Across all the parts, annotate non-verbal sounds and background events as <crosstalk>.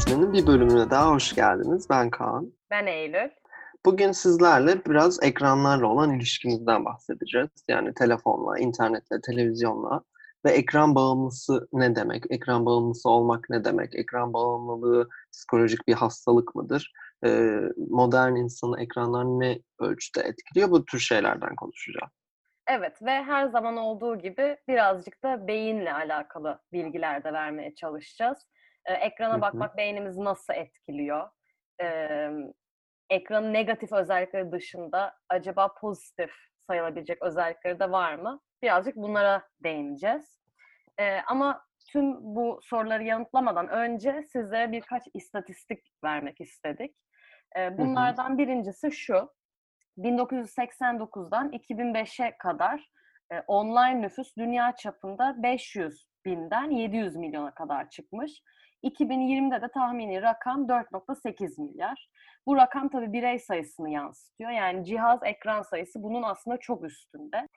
Rutini'nin bir bölümüne daha hoş geldiniz. Ben Kaan. Ben Eylül. Bugün sizlerle biraz ekranlarla olan ilişkimizden bahsedeceğiz. Yani telefonla, internetle, televizyonla ve ekran bağımlısı ne demek? Ekran bağımlısı olmak ne demek? Ekran bağımlılığı psikolojik bir hastalık mıdır? Ee, modern insanı ekranlar ne ölçüde etkiliyor? Bu tür şeylerden konuşacağız. Evet ve her zaman olduğu gibi birazcık da beyinle alakalı bilgiler de vermeye çalışacağız. Ee, ekrana bakmak beynimizi nasıl etkiliyor? Ee, ekranın negatif özellikleri dışında acaba pozitif sayılabilecek özellikleri de var mı? Birazcık bunlara değineceğiz. Ee, ama tüm bu soruları yanıtlamadan önce size birkaç istatistik vermek istedik. Ee, bunlardan birincisi şu. 1989'dan 2005'e kadar e, online nüfus dünya çapında 500 binden 700 milyona kadar çıkmış. 2020'de de tahmini rakam 4.8 milyar. Bu rakam tabii birey sayısını yansıtıyor. Yani cihaz ekran sayısı bunun aslında çok üstünde.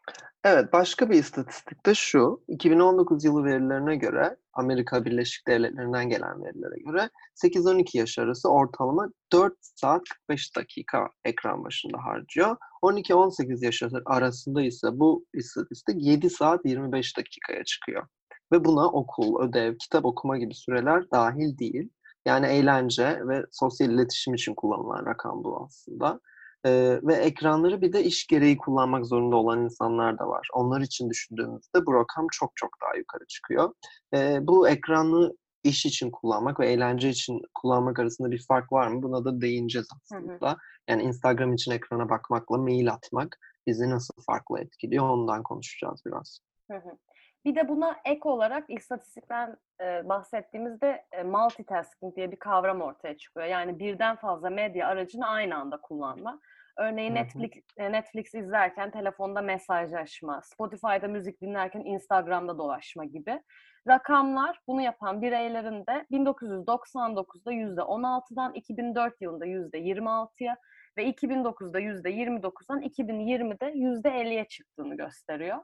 Evet, başka bir istatistik de şu. 2019 yılı verilerine göre, Amerika Birleşik Devletleri'nden gelen verilere göre 8-12 yaş arası ortalama 4 saat 45 dakika ekran başında harcıyor. 12-18 yaş arasında ise bu istatistik 7 saat 25 dakikaya çıkıyor. Ve buna okul, ödev, kitap okuma gibi süreler dahil değil. Yani eğlence ve sosyal iletişim için kullanılan rakam bu aslında. Ee, ve ekranları bir de iş gereği kullanmak zorunda olan insanlar da var. Onlar için düşündüğümüzde bu rakam çok çok daha yukarı çıkıyor. Ee, bu ekranı iş için kullanmak ve eğlence için kullanmak arasında bir fark var mı? Buna da değineceğiz aslında. Hı hı. Yani Instagram için ekrana bakmakla mail atmak bizi nasıl farklı etkiliyor ondan konuşacağız biraz. Hı hı. Bir de buna ek olarak istatistikten e, bahsettiğimizde e, multitasking diye bir kavram ortaya çıkıyor. Yani birden fazla medya aracını aynı anda kullanma. Örneğin Netflix Netflix izlerken telefonda mesajlaşma, Spotify'da müzik dinlerken Instagram'da dolaşma gibi. Rakamlar bunu yapan bireylerin de 1999'da %16'dan 2004 yılında %26'ya ve 2009'da %29'dan 2020'de %50'ye çıktığını gösteriyor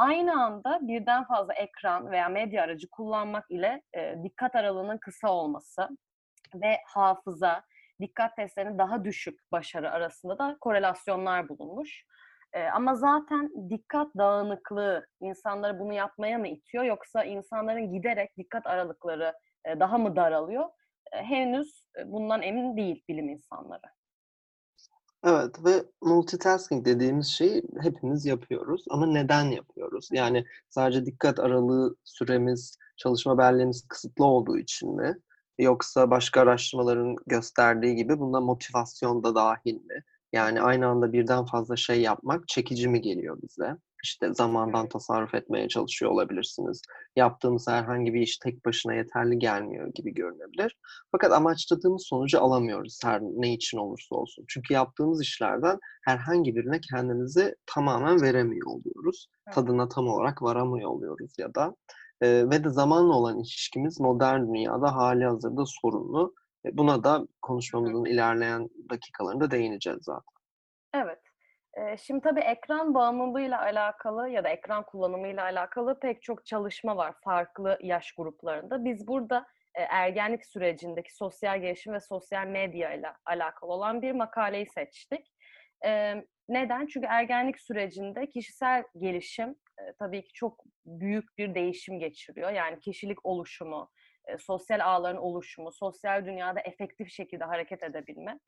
aynı anda birden fazla ekran veya medya aracı kullanmak ile e, dikkat aralığının kısa olması ve hafıza, dikkat testlerinin daha düşük başarı arasında da korelasyonlar bulunmuş. E, ama zaten dikkat dağınıklığı insanları bunu yapmaya mı itiyor yoksa insanların giderek dikkat aralıkları e, daha mı daralıyor? E, henüz bundan emin değil bilim insanları. Evet ve multitasking dediğimiz şeyi hepimiz yapıyoruz ama neden yapıyoruz? Yani sadece dikkat aralığı süremiz, çalışma belleğimiz kısıtlı olduğu için mi? Yoksa başka araştırmaların gösterdiği gibi bunda motivasyon da dahil mi? Yani aynı anda birden fazla şey yapmak çekici mi geliyor bize? İşte zamandan tasarruf etmeye çalışıyor olabilirsiniz. Yaptığımız herhangi bir iş tek başına yeterli gelmiyor gibi görünebilir. Fakat amaçladığımız sonucu alamıyoruz her ne için olursa olsun. Çünkü yaptığımız işlerden herhangi birine kendimizi tamamen veremiyor oluyoruz. Tadına tam olarak varamıyor oluyoruz ya da. Ee, ve de zamanla olan ilişkimiz modern dünyada hali hazırda sorunlu. Buna da konuşmamızın ilerleyen dakikalarında değineceğiz zaten. Evet. Şimdi tabii ekran bağımlılığıyla alakalı ya da ekran kullanımıyla alakalı pek çok çalışma var farklı yaş gruplarında. Biz burada ergenlik sürecindeki sosyal gelişim ve sosyal medya ile alakalı olan bir makaleyi seçtik. Neden? Çünkü ergenlik sürecinde kişisel gelişim tabii ki çok büyük bir değişim geçiriyor. Yani kişilik oluşumu, sosyal ağların oluşumu, sosyal dünyada efektif şekilde hareket edebilme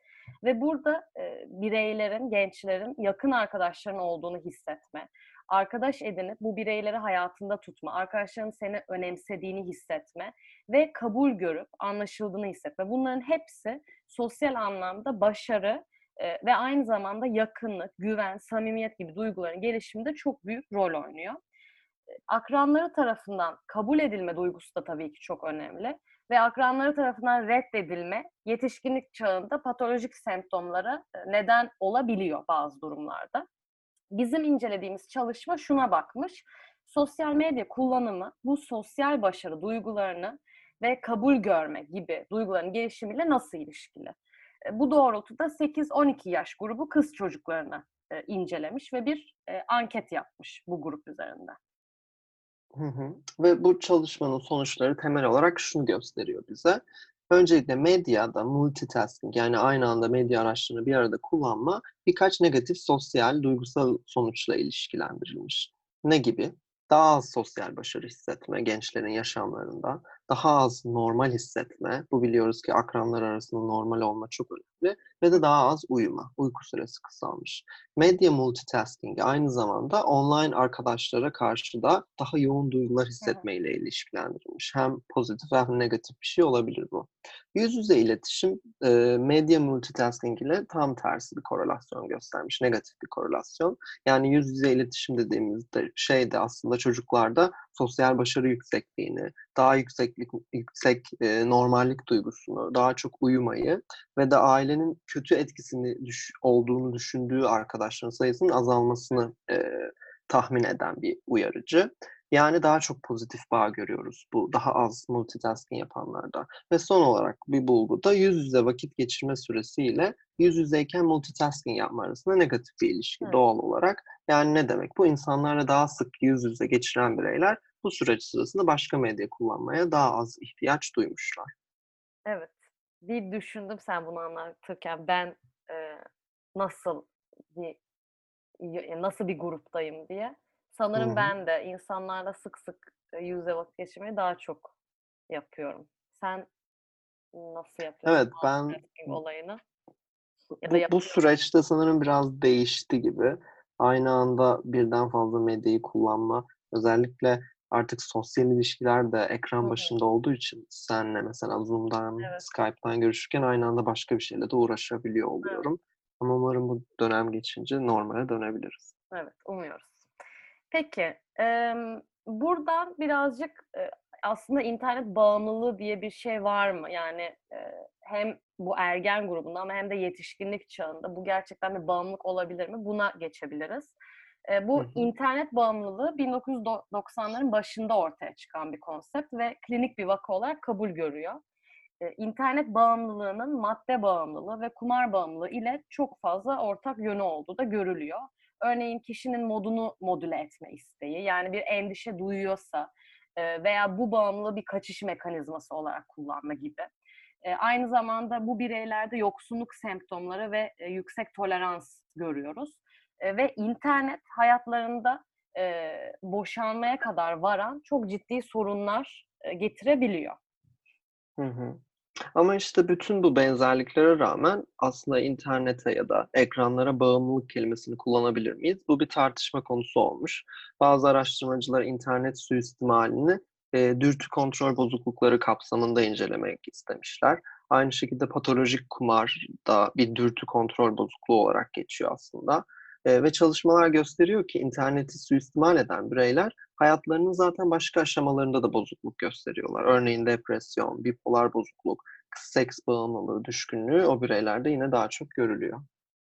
ve burada e, bireylerin, gençlerin yakın arkadaşların olduğunu hissetme, arkadaş edinip bu bireyleri hayatında tutma, arkadaşların seni önemsediğini hissetme ve kabul görüp anlaşıldığını hissetme. Bunların hepsi sosyal anlamda başarı e, ve aynı zamanda yakınlık, güven, samimiyet gibi duyguların gelişiminde çok büyük rol oynuyor akranları tarafından kabul edilme duygusu da tabii ki çok önemli. Ve akranları tarafından reddedilme yetişkinlik çağında patolojik semptomlara neden olabiliyor bazı durumlarda. Bizim incelediğimiz çalışma şuna bakmış. Sosyal medya kullanımı bu sosyal başarı duygularını ve kabul görme gibi duyguların gelişimiyle nasıl ilişkili? Bu doğrultuda 8-12 yaş grubu kız çocuklarını incelemiş ve bir anket yapmış bu grup üzerinde. Hı hı. Ve bu çalışmanın sonuçları temel olarak şunu gösteriyor bize. Öncelikle medyada multitasking yani aynı anda medya araçlarını bir arada kullanma birkaç negatif sosyal, duygusal sonuçla ilişkilendirilmiş. Ne gibi? Daha az sosyal başarı hissetme gençlerin yaşamlarında, daha az normal hissetme, bu biliyoruz ki akranlar arasında normal olma çok önemli ve de daha az uyuma, uyku süresi kısalmış. Medya multitasking aynı zamanda online arkadaşlara karşı da daha yoğun duygular hissetmeyle ilişkilendirilmiş. Hem pozitif hem negatif bir şey olabilir bu. Yüz yüze iletişim e, medya multitasking ile tam tersi bir korelasyon göstermiş, negatif bir korelasyon. Yani yüz yüze iletişim dediğimizde şey de aslında çocuklarda sosyal başarı yüksekliğini, daha yükseklik, yüksek e, normallik duygusunu, daha çok uyumayı ve de ailenin kötü etkisini düş, olduğunu düşündüğü arkadaşların sayısının azalmasını e, tahmin eden bir uyarıcı. Yani daha çok pozitif bağ görüyoruz bu daha az multitasking yapanlarda. Ve son olarak bir bulgu da yüz yüze vakit geçirme süresiyle yüz yüzeyken multitasking yapma arasında negatif bir ilişki evet. doğal olarak. Yani ne demek? Bu insanlarla daha sık yüz yüze geçiren bireyler bu süreç sırasında başka medya kullanmaya daha az ihtiyaç duymuşlar. Evet. Bir düşündüm sen bunu anlatırken ben e, nasıl bir nasıl bir gruptayım diye. Sanırım Hı-hı. ben de insanlarla sık sık yüz yüze vakit geçirmeyi daha çok yapıyorum. Sen nasıl yapıyorsun? Evet ben olayını. Ya bu, bu süreçte sanırım biraz değişti gibi. Aynı anda birden fazla medyayı kullanma, özellikle artık sosyal ilişkiler de ekran başında olduğu için senle mesela Zoom'dan, evet. Skype'dan görüşürken aynı anda başka bir şeyle de uğraşabiliyor oluyorum. Evet. Ama umarım bu dönem geçince normale dönebiliriz. Evet, umuyoruz. Peki, e, buradan birazcık e, aslında internet bağımlılığı diye bir şey var mı? Yani e, hem bu ergen grubunda ama hem de yetişkinlik çağında bu gerçekten bir bağımlılık olabilir mi? Buna geçebiliriz. E, bu hı hı. internet bağımlılığı 1990'ların başında ortaya çıkan bir konsept ve klinik bir vaka olarak kabul görüyor. E, internet bağımlılığının madde bağımlılığı ve kumar bağımlılığı ile çok fazla ortak yönü olduğu da görülüyor. Örneğin kişinin modunu modüle etme isteği, yani bir endişe duyuyorsa e, veya bu bağımlılığı bir kaçış mekanizması olarak kullanma gibi. E, aynı zamanda bu bireylerde yoksunluk semptomları ve e, yüksek tolerans görüyoruz. E, ve internet hayatlarında e, boşanmaya kadar varan çok ciddi sorunlar e, getirebiliyor. Hı hı. Ama işte bütün bu benzerliklere rağmen aslında internete ya da ekranlara bağımlılık kelimesini kullanabilir miyiz? Bu bir tartışma konusu olmuş. Bazı araştırmacılar internet suistimalini e, dürtü kontrol bozuklukları kapsamında incelemek istemişler. Aynı şekilde patolojik kumar da bir dürtü kontrol bozukluğu olarak geçiyor aslında. E, ve çalışmalar gösteriyor ki interneti suistimal eden bireyler hayatlarının zaten başka aşamalarında da bozukluk gösteriyorlar. Örneğin depresyon, bipolar bozukluk, seks bağımlılığı, düşkünlüğü o bireylerde yine daha çok görülüyor.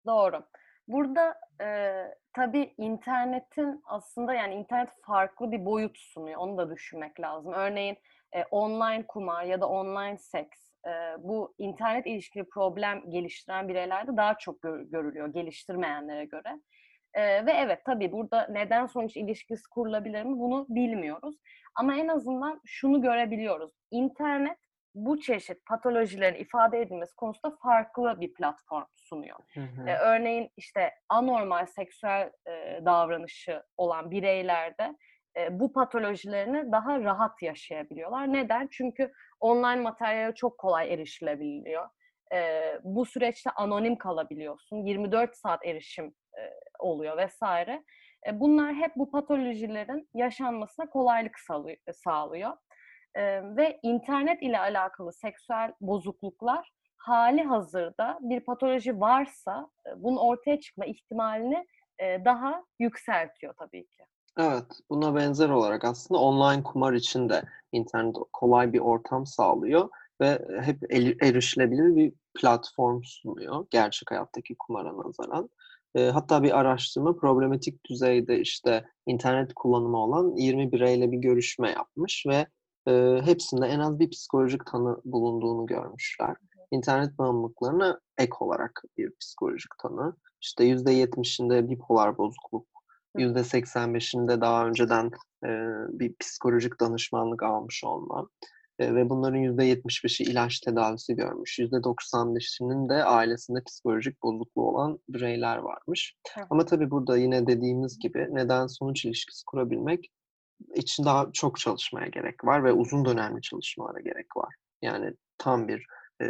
Doğru. Burada e, tabii internetin aslında yani internet farklı bir boyut sunuyor. Onu da düşünmek lazım. Örneğin e, online kumar ya da online seks e, bu internet ilişkili problem geliştiren bireylerde daha çok gör, görülüyor geliştirmeyenlere göre. E, ve evet tabii burada neden sonuç ilişkisi kurulabilir mi bunu bilmiyoruz. Ama en azından şunu görebiliyoruz. İnternet bu çeşit patolojilerin ifade edilmesi konusunda farklı bir platform sunuyor. Hı hı. E, örneğin işte anormal seksüel e, davranışı olan bireylerde e, bu patolojilerini daha rahat yaşayabiliyorlar. Neden? Çünkü online materyale çok kolay erişilebiliyor. E, bu süreçte anonim kalabiliyorsun. 24 saat erişim e, oluyor vesaire. E, bunlar hep bu patolojilerin yaşanmasına kolaylık sağlıyor. E, ve internet ile alakalı seksüel bozukluklar hali hazırda bir patoloji varsa e, bunun ortaya çıkma ihtimalini e, daha yükseltiyor tabii ki. Evet, buna benzer olarak aslında online kumar için de internet kolay bir ortam sağlıyor ve hep erişilebilir bir platform sunuyor gerçek hayattaki kumara nazaran. E, hatta bir araştırma problematik düzeyde işte internet kullanımı olan 20 bireyle bir görüşme yapmış ve e, hepsinde en az bir psikolojik tanı bulunduğunu görmüşler. İnternet bağımlılıklarına ek olarak bir psikolojik tanı. İşte %70'inde bipolar bozukluk %85'inde daha önceden e, bir psikolojik danışmanlık almış olma. e, ve bunların %75'i ilaç tedavisi görmüş. %95'inin de ailesinde psikolojik bozukluğu olan bireyler varmış. Hı. Ama tabii burada yine dediğimiz gibi neden sonuç ilişkisi kurabilmek için daha çok çalışmaya gerek var ve uzun dönemli çalışmalara gerek var. Yani tam bir e,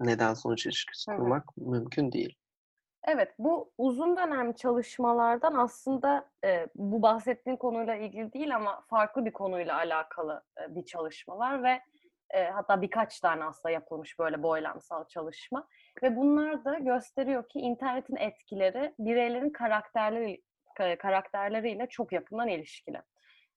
neden sonuç ilişkisi hı. kurmak mümkün değil. Evet, bu uzun dönem çalışmalardan aslında e, bu bahsettiğin konuyla ilgili değil ama farklı bir konuyla alakalı e, bir çalışma var ve e, hatta birkaç tane aslında yapılmış böyle boylamsal çalışma ve bunlar da gösteriyor ki internetin etkileri bireylerin karakterleri ka- karakterleriyle çok yakından ilişkili.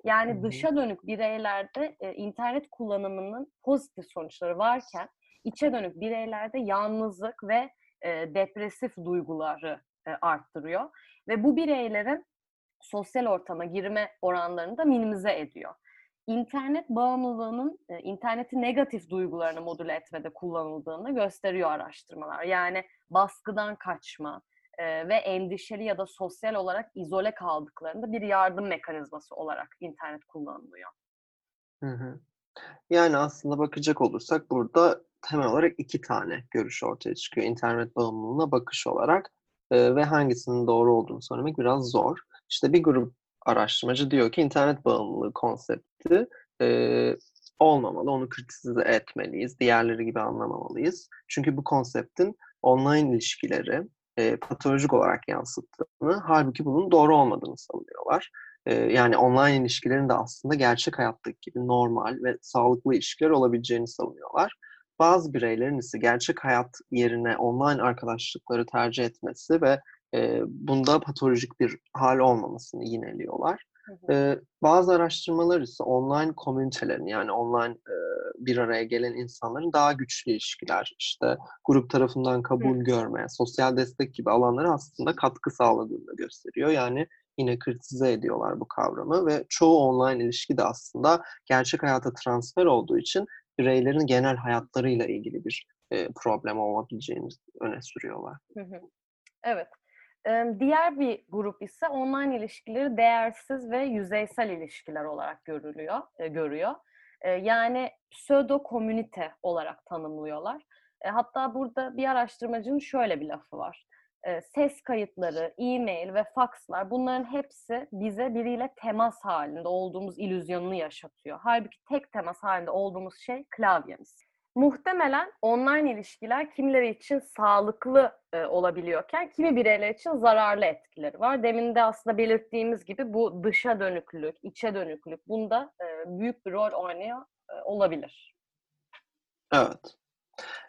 Yani hı. dışa dönük bireylerde e, internet kullanımının pozitif sonuçları varken içe dönük bireylerde yalnızlık ve depresif duyguları arttırıyor ve bu bireylerin sosyal ortama girme oranlarını da minimize ediyor. İnternet bağımlılığının interneti negatif duygularını modüle etmede kullanıldığını gösteriyor araştırmalar. Yani baskıdan kaçma ve endişeli ya da sosyal olarak izole kaldıklarında bir yardım mekanizması olarak internet kullanılıyor. Hı hı. Yani aslında bakacak olursak burada temel olarak iki tane görüş ortaya çıkıyor internet bağımlılığına bakış olarak Ee, ve hangisinin doğru olduğunu söylemek biraz zor. İşte bir grup araştırmacı diyor ki internet bağımlılığı konsepti e, olmamalı, onu kritize etmeliyiz, diğerleri gibi anlamamalıyız. Çünkü bu konseptin online ilişkileri e, patolojik olarak yansıttığını, halbuki bunun doğru olmadığını savunuyorlar. E, yani online ilişkilerin de aslında gerçek hayattaki gibi normal ve sağlıklı ilişkiler olabileceğini savunuyorlar. Bazı bireylerin ise gerçek hayat yerine online arkadaşlıkları tercih etmesi ve e, bunda patolojik bir hal olmamasını yineliyorlar. Hı hı. E, bazı araştırmalar ise online komünitelerin yani online e, bir araya gelen insanların daha güçlü ilişkiler, işte grup tarafından kabul Hı. görme, sosyal destek gibi alanlara aslında katkı sağladığını gösteriyor. Yani yine kritize ediyorlar bu kavramı ve çoğu online ilişki de aslında gerçek hayata transfer olduğu için bireylerin genel hayatlarıyla ilgili bir e, problem olabileceğini öne sürüyorlar. Evet. Diğer bir grup ise online ilişkileri değersiz ve yüzeysel ilişkiler olarak görülüyor, e, görüyor. E, Yani pseudo komünite olarak tanımlıyorlar. E, Hatta burada bir araştırmacının şöyle bir lafı var. E, Ses kayıtları, e-mail ve fakslar bunların hepsi bize biriyle temas halinde olduğumuz illüzyonunu yaşatıyor. Halbuki tek temas halinde olduğumuz şey klavyemiz. Muhtemelen online ilişkiler kimileri için sağlıklı e, olabiliyorken kimi bireyler için zararlı etkileri var. Demin de aslında belirttiğimiz gibi bu dışa dönüklülük, içe dönüklülük bunda e, büyük bir rol oynuyor e, olabilir. Evet.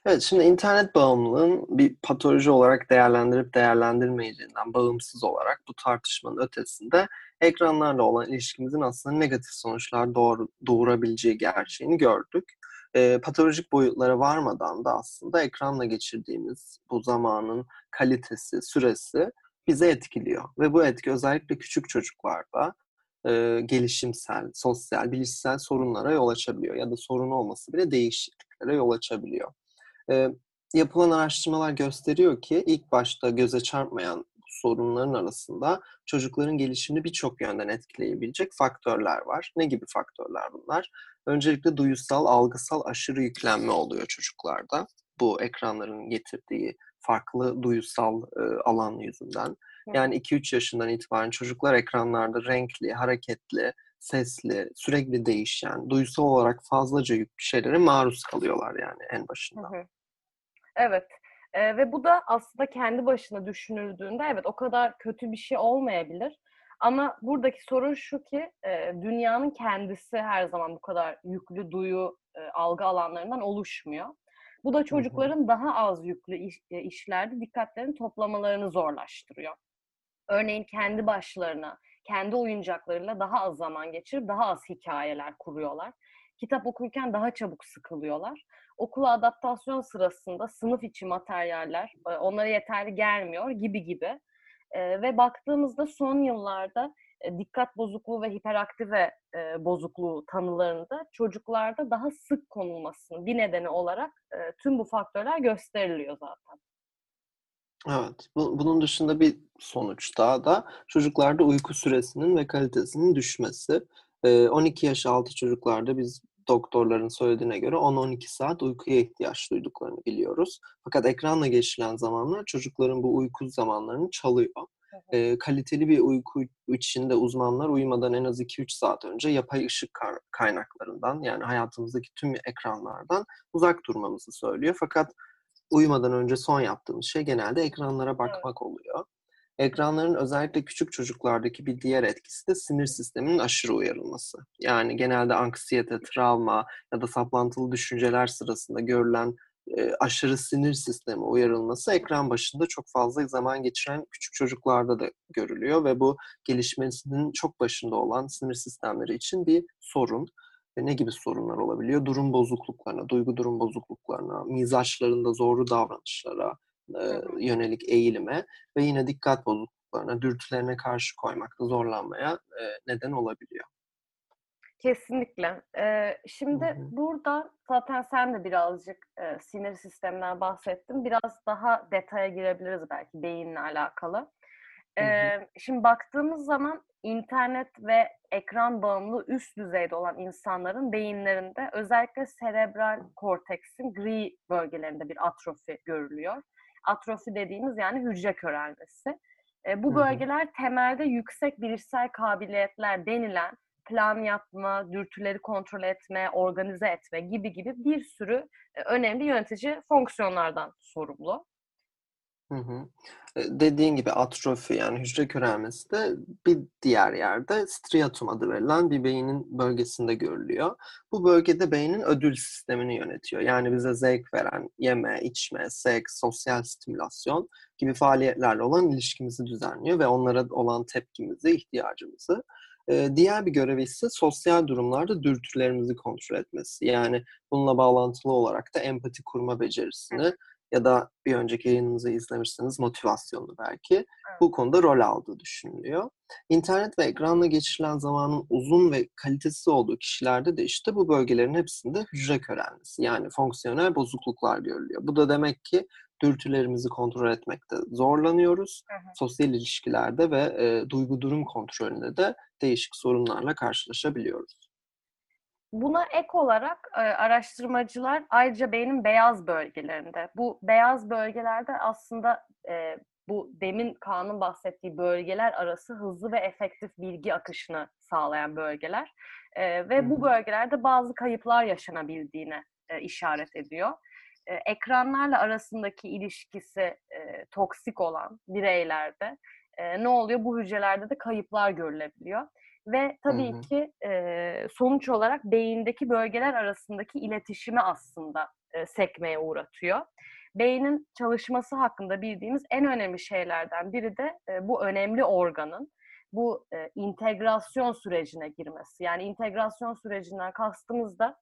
Evet, şimdi internet bağımlılığın bir patoloji olarak değerlendirip değerlendirmeyeceğinden bağımsız olarak bu tartışmanın ötesinde ekranlarla olan ilişkimizin aslında negatif sonuçlar doğru, doğurabileceği gerçeğini gördük. E, patolojik boyutlara varmadan da aslında ekranla geçirdiğimiz bu zamanın kalitesi, süresi bize etkiliyor. Ve bu etki özellikle küçük çocuklarda e, gelişimsel, sosyal, bilişsel sorunlara yol açabiliyor. Ya da sorun olması bile değişikliklere yol açabiliyor. E, yapılan araştırmalar gösteriyor ki ilk başta göze çarpmayan sorunların arasında çocukların gelişimini birçok yönden etkileyebilecek faktörler var. Ne gibi faktörler bunlar? Öncelikle duyusal, algısal aşırı yüklenme oluyor çocuklarda. Bu ekranların getirdiği farklı duyusal e, alan yüzünden. Yani 2-3 yaşından itibaren çocuklar ekranlarda renkli, hareketli, sesli, sürekli değişen, duysal olarak fazlaca yüklü şeylere maruz kalıyorlar yani en başında. Hı hı. Evet. Ee, ve bu da aslında kendi başına düşünüldüğünde evet o kadar kötü bir şey olmayabilir. Ama buradaki sorun şu ki e, dünyanın kendisi her zaman bu kadar yüklü duyu, e, algı alanlarından oluşmuyor. Bu da çocukların daha az yüklü iş, e, işlerde dikkatlerini toplamalarını zorlaştırıyor. Örneğin kendi başlarına, kendi oyuncaklarıyla daha az zaman geçirip daha az hikayeler kuruyorlar. Kitap okurken daha çabuk sıkılıyorlar. Okula adaptasyon sırasında sınıf içi materyaller e, onlara yeterli gelmiyor gibi gibi. E, ve baktığımızda son yıllarda e, dikkat bozukluğu ve hiperaktive bozukluğu tanılarında çocuklarda daha sık konulmasının bir nedeni olarak tüm bu faktörler gösteriliyor zaten. Evet. Bu, bunun dışında bir sonuç daha da çocuklarda uyku süresinin ve kalitesinin düşmesi. Ee, 12 yaş altı çocuklarda biz doktorların söylediğine göre 10-12 saat uykuya ihtiyaç duyduklarını biliyoruz. Fakat ekranla geçilen zamanlar çocukların bu uyku zamanlarını çalıyor. E, kaliteli bir uyku içinde uzmanlar uyumadan en az 2-3 saat önce yapay ışık kaynaklarından yani hayatımızdaki tüm ekranlardan uzak durmamızı söylüyor. Fakat uyumadan önce son yaptığımız şey genelde ekranlara bakmak oluyor. Ekranların özellikle küçük çocuklardaki bir diğer etkisi de sinir sisteminin aşırı uyarılması. Yani genelde anksiyete, travma ya da saplantılı düşünceler sırasında görülen e, aşırı sinir sistemi uyarılması ekran başında çok fazla zaman geçiren küçük çocuklarda da görülüyor ve bu gelişmesinin çok başında olan sinir sistemleri için bir sorun. Ne gibi sorunlar olabiliyor? Durum bozukluklarına, duygu durum bozukluklarına, mizaçlarında zorlu davranışlara, e, yönelik eğilime ve yine dikkat bozukluklarına, dürtülerine karşı koymakta zorlanmaya e, neden olabiliyor. Kesinlikle. Ee, şimdi hı hı. burada zaten sen de birazcık e, sinir sisteminden bahsettin. Biraz daha detaya girebiliriz belki beyinle alakalı. Ee, şimdi baktığımız zaman internet ve ekran bağımlı üst düzeyde olan insanların beyinlerinde özellikle serebral korteksin gri bölgelerinde bir atrofi görülüyor atrofi dediğimiz yani hücre körelmesi. E, bu bölgeler temelde yüksek bilişsel kabiliyetler denilen plan yapma, dürtüleri kontrol etme, organize etme gibi gibi bir sürü e, önemli yönetici fonksiyonlardan sorumlu. Hı hı. E, dediğin gibi atrofi yani hücre körelmesi de bir diğer yerde striatum adı verilen bir beynin bölgesinde görülüyor. Bu bölgede beynin ödül sistemini yönetiyor. Yani bize zevk veren yeme, içme, seks, sosyal stimülasyon gibi faaliyetlerle olan ilişkimizi düzenliyor ve onlara olan tepkimizi, ihtiyacımızı. E, diğer bir görevi ise sosyal durumlarda dürtülerimizi kontrol etmesi. Yani bununla bağlantılı olarak da empati kurma becerisini ya da bir önceki yayınımızı izlemişseniz motivasyonu belki evet. bu konuda rol aldığı düşünülüyor. İnternet ve ekranla geçirilen zamanın uzun ve kalitesiz olduğu kişilerde de işte bu bölgelerin hepsinde hücre körelmesi yani fonksiyonel bozukluklar görülüyor. Bu da demek ki dürtülerimizi kontrol etmekte zorlanıyoruz. Hı hı. Sosyal ilişkilerde ve e, duygu durum kontrolünde de değişik sorunlarla karşılaşabiliyoruz. Buna ek olarak e, araştırmacılar ayrıca beynin beyaz bölgelerinde, bu beyaz bölgelerde aslında e, bu demin Kaan'ın bahsettiği bölgeler arası hızlı ve efektif bilgi akışını sağlayan bölgeler e, ve bu bölgelerde bazı kayıplar yaşanabildiğine e, işaret ediyor. E, ekranlarla arasındaki ilişkisi e, toksik olan bireylerde e, ne oluyor? Bu hücrelerde de kayıplar görülebiliyor. Ve tabii hı hı. ki e, sonuç olarak beyindeki bölgeler arasındaki iletişimi aslında e, sekmeye uğratıyor. Beynin çalışması hakkında bildiğimiz en önemli şeylerden biri de e, bu önemli organın bu e, integrasyon sürecine girmesi. Yani integrasyon sürecinden kastımız da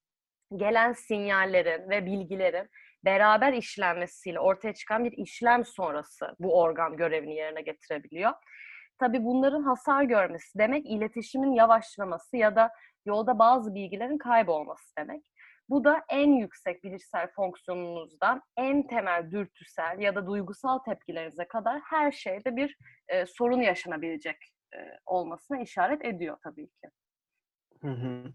gelen sinyallerin ve bilgilerin beraber işlenmesiyle ortaya çıkan bir işlem sonrası bu organ görevini yerine getirebiliyor. Tabii bunların hasar görmesi demek iletişimin yavaşlaması ya da yolda bazı bilgilerin kaybolması demek. Bu da en yüksek bilişsel fonksiyonunuzdan en temel dürtüsel ya da duygusal tepkilerinize kadar her şeyde bir e, sorun yaşanabilecek e, olmasına işaret ediyor tabii ki. Hı hı.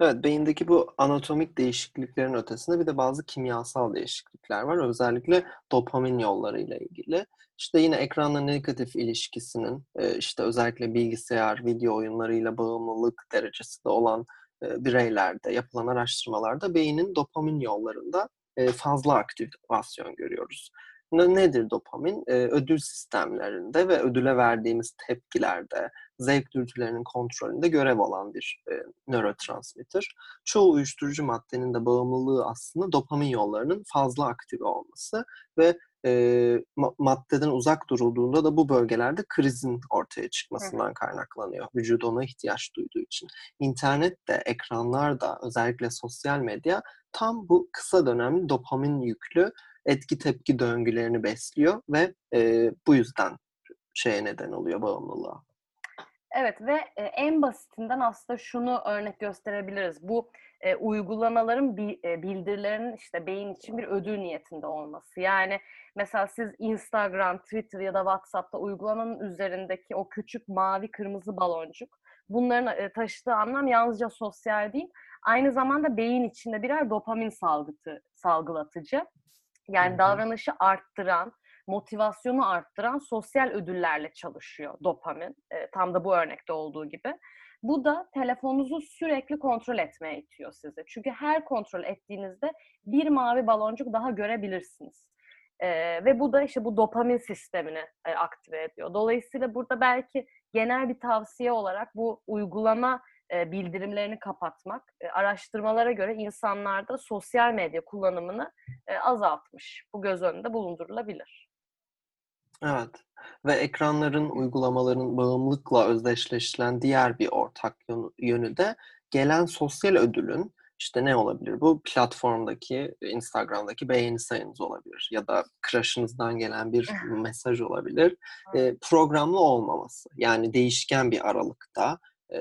Evet, beyindeki bu anatomik değişikliklerin ötesinde bir de bazı kimyasal değişiklikler var. Özellikle dopamin yollarıyla ilgili. İşte yine ekranla negatif ilişkisinin işte özellikle bilgisayar, video oyunlarıyla bağımlılık derecesinde olan bireylerde yapılan araştırmalarda beynin dopamin yollarında fazla aktivasyon görüyoruz. Nedir dopamin? Ödül sistemlerinde ve ödüle verdiğimiz tepkilerde, zevk dürtülerinin kontrolünde görev olan bir e, nörotransmitter. Çoğu uyuşturucu maddenin de bağımlılığı aslında dopamin yollarının fazla aktive olması ve e, maddeden uzak durulduğunda da bu bölgelerde krizin ortaya çıkmasından kaynaklanıyor. Vücut ona ihtiyaç duyduğu için. İnternet de, ekranlar da, özellikle sosyal medya tam bu kısa dönemli dopamin yüklü etki tepki döngülerini besliyor ve e, bu yüzden şeye neden oluyor bağımlılığa. Evet ve e, en basitinden aslında şunu örnek gösterebiliriz. Bu e, uygulamaların bi, e, bildirilerinin işte beyin için bir ödül niyetinde olması. Yani mesela siz Instagram, Twitter ya da WhatsApp'ta uygulamanın üzerindeki o küçük mavi kırmızı baloncuk bunların e, taşıdığı anlam yalnızca sosyal değil, aynı zamanda beyin içinde birer dopamin salgıtı, salgılatıcı. Yani Hı-hı. davranışı arttıran, motivasyonu arttıran sosyal ödüllerle çalışıyor dopamin. E, tam da bu örnekte olduğu gibi. Bu da telefonunuzu sürekli kontrol etmeye itiyor sizi. Çünkü her kontrol ettiğinizde bir mavi baloncuk daha görebilirsiniz. E, ve bu da işte bu dopamin sistemini e, aktive ediyor. Dolayısıyla burada belki genel bir tavsiye olarak bu uygulama e, bildirimlerini kapatmak, e, araştırmalara göre insanlarda sosyal medya kullanımını e, azaltmış. Bu göz önünde bulundurulabilir. Evet. Ve ekranların, uygulamaların bağımlılıkla özdeşleştiren diğer bir ortak yönü de gelen sosyal ödülün işte ne olabilir bu? Platformdaki, Instagram'daki beğeni sayınız olabilir. Ya da crush'ınızdan gelen bir <laughs> mesaj olabilir. E, programlı olmaması. Yani değişken bir aralıkta,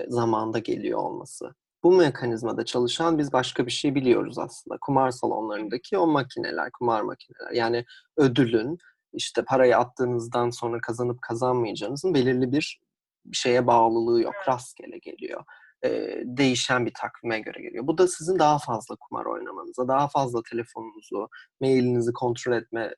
zamanda geliyor olması. Bu mekanizmada çalışan biz başka bir şey biliyoruz aslında. Kumar salonlarındaki o makineler, kumar makineler. Yani ödülün işte parayı attığınızdan sonra kazanıp kazanmayacağınızın belirli bir şeye bağlılığı yok. Rastgele geliyor. Ee, değişen bir takvime göre geliyor. Bu da sizin daha fazla kumar oynamanıza, daha fazla telefonunuzu, mailinizi kontrol etme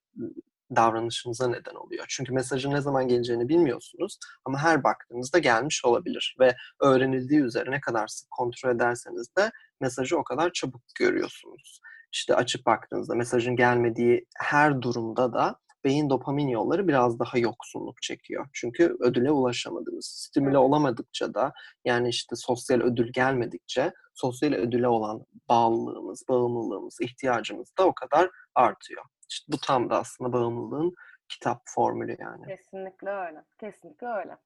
davranışınıza neden oluyor. Çünkü mesajın ne zaman geleceğini bilmiyorsunuz ama her baktığınızda gelmiş olabilir ve öğrenildiği üzere ne kadar sık kontrol ederseniz de mesajı o kadar çabuk görüyorsunuz. İşte açıp baktığınızda mesajın gelmediği her durumda da beyin dopamin yolları biraz daha yoksunluk çekiyor. Çünkü ödüle ulaşamadınız. Stimüle olamadıkça da yani işte sosyal ödül gelmedikçe sosyal ödüle olan bağlılığımız, bağımlılığımız, ihtiyacımız da o kadar artıyor. İşte bu tam da aslında bağımlılığın kitap formülü yani. Kesinlikle öyle. Kesinlikle öyle.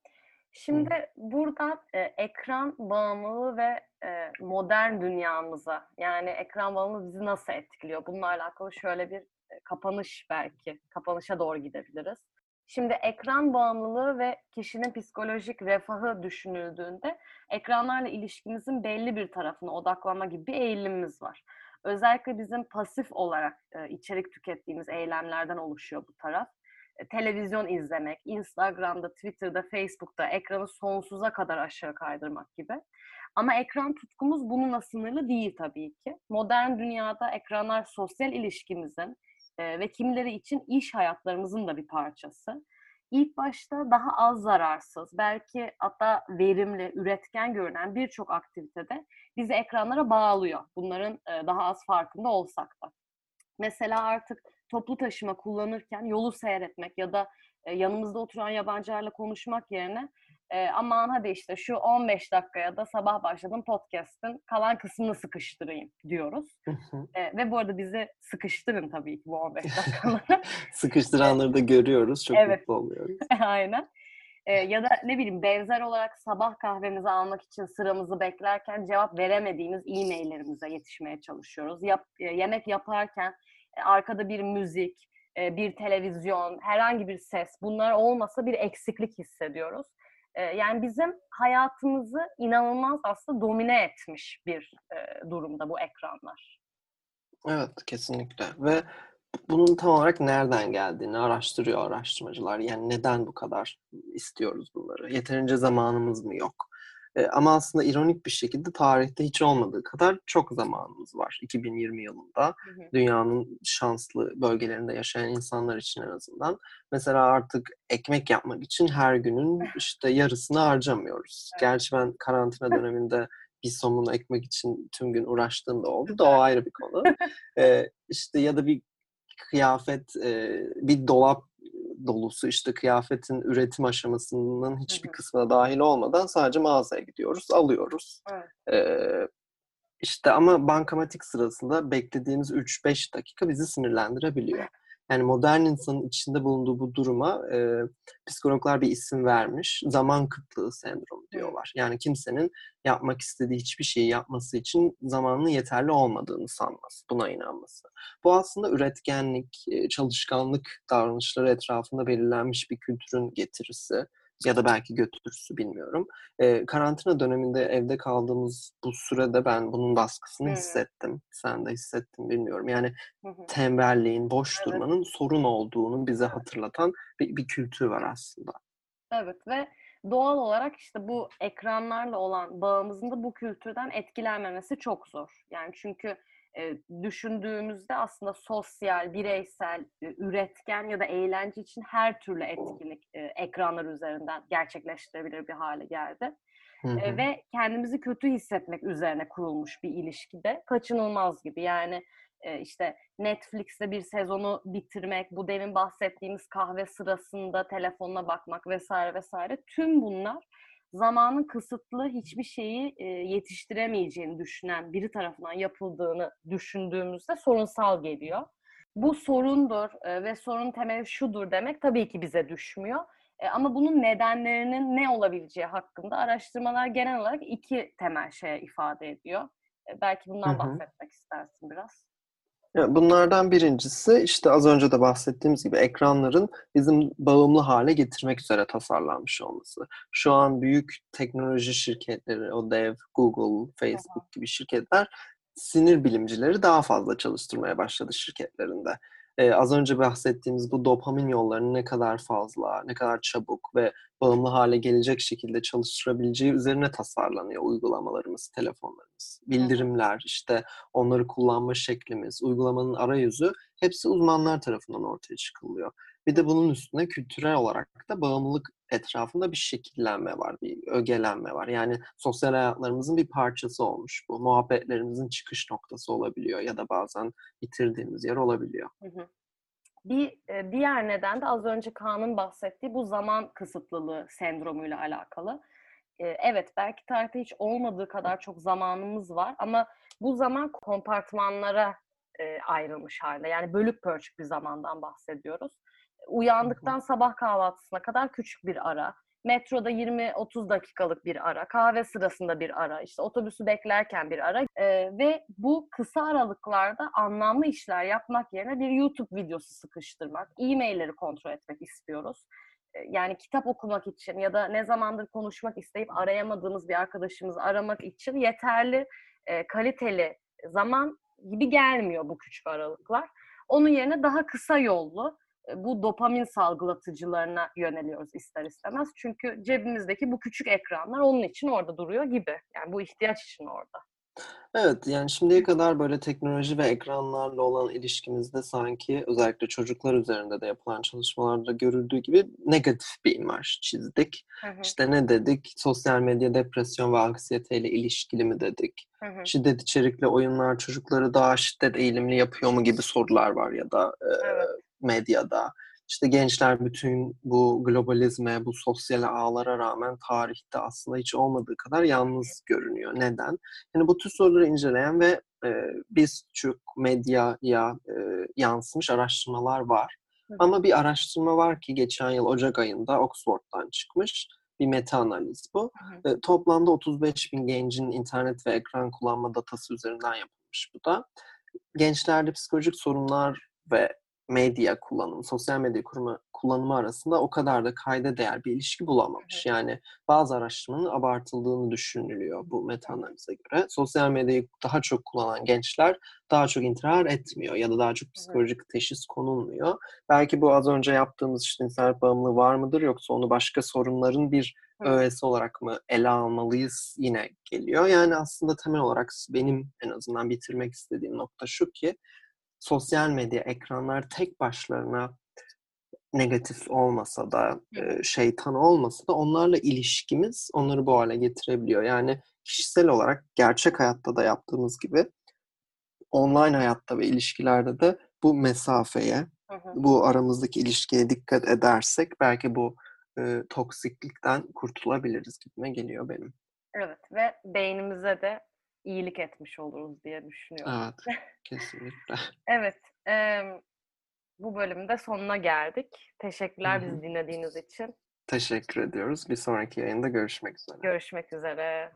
Şimdi Hı. buradan e, ekran bağımlılığı ve e, modern dünyamıza yani ekran bağımlılığı bizi nasıl etkiliyor? Bununla alakalı şöyle bir kapanış belki, kapanışa doğru gidebiliriz. Şimdi ekran bağımlılığı ve kişinin psikolojik refahı düşünüldüğünde ekranlarla ilişkimizin belli bir tarafına odaklanma gibi bir eğilimimiz var. Özellikle bizim pasif olarak e, içerik tükettiğimiz eylemlerden oluşuyor bu taraf. E, televizyon izlemek, Instagram'da, Twitter'da, Facebook'ta ekranı sonsuza kadar aşağı kaydırmak gibi. Ama ekran tutkumuz bununla sınırlı değil tabii ki. Modern dünyada ekranlar sosyal ilişkimizin, e, ve kimileri için iş hayatlarımızın da bir parçası. İlk başta daha az zararsız, belki hatta verimli, üretken görünen birçok aktivitede bizi ekranlara bağlıyor. Bunların e, daha az farkında olsak da. Mesela artık toplu taşıma kullanırken yolu seyretmek ya da e, yanımızda oturan yabancılarla konuşmak yerine e, aman hadi işte şu 15 dakikaya da sabah başladım podcast'ın kalan kısmını sıkıştırayım diyoruz. e, ve bu arada bizi sıkıştırın tabii ki bu 15 <laughs> dakikaları. Sıkıştıranları da görüyoruz. Çok evet. mutlu oluyoruz. <laughs> Aynen. E, ya da ne bileyim benzer olarak sabah kahvemizi almak için sıramızı beklerken cevap veremediğimiz e-maillerimize yetişmeye çalışıyoruz. Yap, e, yemek yaparken e, arkada bir müzik, e, bir televizyon, herhangi bir ses bunlar olmasa bir eksiklik hissediyoruz yani bizim hayatımızı inanılmaz aslında domine etmiş bir durumda bu ekranlar. Evet kesinlikle ve bunun tam olarak nereden geldiğini araştırıyor araştırmacılar. Yani neden bu kadar istiyoruz bunları? Yeterince zamanımız mı yok? E, ama aslında ironik bir şekilde tarihte hiç olmadığı kadar çok zamanımız var. 2020 yılında hı hı. dünyanın şanslı bölgelerinde yaşayan insanlar için en azından. Mesela artık ekmek yapmak için her günün <laughs> işte yarısını harcamıyoruz. Evet. Gerçi ben karantina <laughs> döneminde bir somun ekmek için tüm gün uğraştığım da oldu da o ayrı bir konu. ee, işte ya da bir kıyafet, e, bir dolap dolusu işte kıyafetin üretim aşamasının hiçbir hı kısmına dahil olmadan sadece mağazaya gidiyoruz, alıyoruz. Evet. Ee, işte ama bankamatik sırasında beklediğimiz 3-5 dakika bizi sinirlendirebiliyor. Yani modern insanın içinde bulunduğu bu duruma e, psikologlar bir isim vermiş. Zaman kıtlığı sendromu diyorlar. Yani kimsenin yapmak istediği hiçbir şeyi yapması için zamanının yeterli olmadığını sanması, buna inanması. Bu aslında üretkenlik, çalışkanlık davranışları etrafında belirlenmiş bir kültürün getirisi. Ya da belki götürürsü bilmiyorum. E, karantina döneminde evde kaldığımız bu sürede ben bunun baskısını Hı. hissettim. Sen de hissettin bilmiyorum. Yani tembelliğin, boş Evet. durmanın sorun olduğunu bize hatırlatan bir, bir kültür var aslında. Evet ve doğal olarak işte bu ekranlarla olan bağımızın da bu kültürden etkilenmemesi çok zor. Yani çünkü e, düşündüğümüzde aslında sosyal, bireysel, e, üretken ya da eğlence için her türlü etkinlik e, ekranlar üzerinden gerçekleştirebilir bir hale geldi. Hı E, hı. ve kendimizi kötü hissetmek üzerine kurulmuş bir ilişkide kaçınılmaz gibi. Yani e, işte Netflix'te bir sezonu bitirmek, bu demin bahsettiğimiz kahve sırasında telefonuna bakmak vesaire vesaire tüm bunlar zamanın kısıtlı hiçbir şeyi e, yetiştiremeyeceğini düşünen biri tarafından yapıldığını düşündüğümüzde sorunsal geliyor. Bu sorundur e, ve sorun temeli şudur demek tabii ki bize düşmüyor. E, ama bunun nedenlerinin ne olabileceği hakkında araştırmalar genel olarak iki temel şeye ifade ediyor. E, belki bundan hı. bahsetmek istersin biraz. Bunlardan birincisi işte az önce de bahsettiğimiz gibi ekranların bizim bağımlı hale getirmek üzere tasarlanmış olması. Şu an büyük teknoloji şirketleri, o dev, Google, Facebook gibi şirketler sinir bilimcileri daha fazla çalıştırmaya başladı şirketlerinde. Ee, az önce bahsettiğimiz bu dopamin yollarını ne kadar fazla, ne kadar çabuk ve bağımlı hale gelecek şekilde çalıştırabileceği üzerine tasarlanıyor uygulamalarımız, telefonlarımız. Bildirimler, işte onları kullanma şeklimiz, uygulamanın arayüzü hepsi uzmanlar tarafından ortaya çıkılıyor. Bir de bunun üstüne kültürel olarak da bağımlılık etrafında bir şekillenme var, bir ögelenme var. Yani sosyal hayatlarımızın bir parçası olmuş bu. Muhabbetlerimizin çıkış noktası olabiliyor ya da bazen bitirdiğimiz yer olabiliyor. Bir e, diğer neden de az önce Kaan'ın bahsettiği bu zaman kısıtlılığı sendromuyla alakalı. E, Evet belki tarihte hiç olmadığı kadar çok zamanımız var ama bu zaman kompartmanlara e, ayrılmış halde. Yani bölük pörçük bir zamandan bahsediyoruz. Uyandıktan sabah kahvaltısına kadar küçük bir ara. Metroda 20-30 dakikalık bir ara, kahve sırasında bir ara, işte otobüsü beklerken bir ara E, ve bu kısa aralıklarda anlamlı işler yapmak yerine bir YouTube videosu sıkıştırmak, e-mailleri kontrol etmek istiyoruz. E, Yani kitap okumak için ya da ne zamandır konuşmak isteyip arayamadığımız bir arkadaşımızı aramak için yeterli e, kaliteli zaman gibi gelmiyor bu küçük aralıklar. Onun yerine daha kısa yollu bu dopamin salgılatıcılarına yöneliyoruz ister istemez. Çünkü cebimizdeki bu küçük ekranlar onun için orada duruyor gibi. Yani bu ihtiyaç için orada. Evet, yani şimdiye kadar böyle teknoloji ve ekranlarla olan ilişkimizde sanki özellikle çocuklar üzerinde de yapılan çalışmalarda görüldüğü gibi negatif bir imaj çizdik. Hı hı, İşte ne dedik? Sosyal medya depresyon ve anksiyeteyle ilişkili mi dedik? hı hı. Şiddet içerikli oyunlar çocukları daha şiddet eğilimli yapıyor mu gibi sorular var ya da e, Evet. Medyada. İşte gençler bütün bu globalizme, bu sosyal ağlara rağmen tarihte aslında hiç olmadığı kadar yalnız görünüyor. Neden? Yani bu tür soruları inceleyen ve e, biz çok medyaya e, yansımış araştırmalar var. Ama bir araştırma var ki geçen yıl Ocak ayında Oxford'dan çıkmış bir meta analiz bu. E, toplamda 35 bin gencin internet ve ekran kullanma datası üzerinden yapılmış bu da. Gençlerde psikolojik sorunlar ve medya kullanımı, sosyal medya kurma, kullanımı arasında o kadar da kayda değer bir ilişki bulamamış. Yani bazı araştırmanın abartıldığını düşünülüyor bu meta analize göre. Sosyal medyayı daha çok kullanan gençler daha çok intihar etmiyor ya da daha çok psikolojik teşhis konulmuyor. Belki bu az önce yaptığımız işte internet bağımlılığı var mıdır yoksa onu başka sorunların bir öğesi olarak mı ele almalıyız yine geliyor. Yani aslında temel olarak benim en azından bitirmek istediğim nokta şu ki sosyal medya, ekranlar tek başlarına negatif olmasa da, şeytan olmasa da onlarla ilişkimiz onları bu hale getirebiliyor. Yani kişisel olarak gerçek hayatta da yaptığımız gibi online hayatta ve ilişkilerde de bu mesafeye, Hı hı. bu aramızdaki ilişkiye dikkat edersek belki bu e, toksiklikten kurtulabiliriz gibime geliyor benim. Evet ve beynimize de iyilik etmiş oluruz diye düşünüyorum. Evet, kesinlikle. <laughs> Evet, em, bu bölümün de sonuna geldik. Teşekkürler bizi dinlediğiniz için. Teşekkür ediyoruz. Bir sonraki yayında görüşmek üzere. Görüşmek üzere.